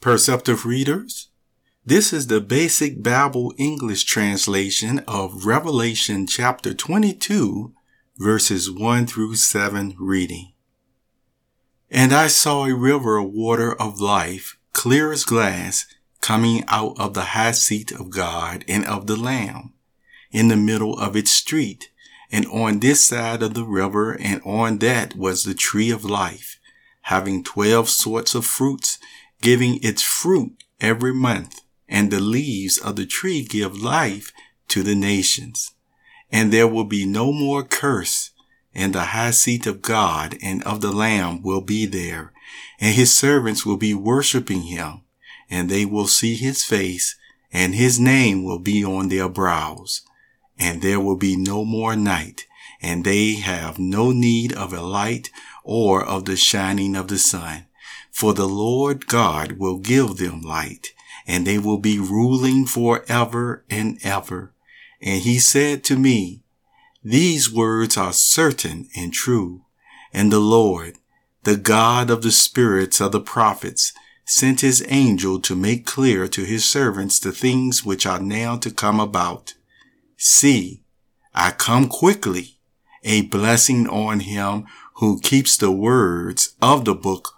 Perceptive readers, this is the basic Bible English translation of Revelation chapter 22, verses 1 through 7 reading. And I saw a river of water of life, clear as glass, coming out of the high seat of God and of the Lamb, in the middle of its street. And on this side of the river and on that was the tree of life, having twelve sorts of fruits, giving its fruit every month. And the leaves of the tree give life to the nations. And there will be no more curse, and the high seat of God and of the Lamb will be there, and his servants will be worshiping him and they will see his face, and his name will be on their brows. And there will be no more night, and they have no need of a light or of the shining of the sun. For the Lord God will give them light, and they will be ruling forever and ever. And he said to me, These words are certain and true. And the Lord, the God of the spirits of the prophets, sent his angel to make clear to his servants the things which are now to come about. See, I come quickly, a blessing on him who keeps the words of the book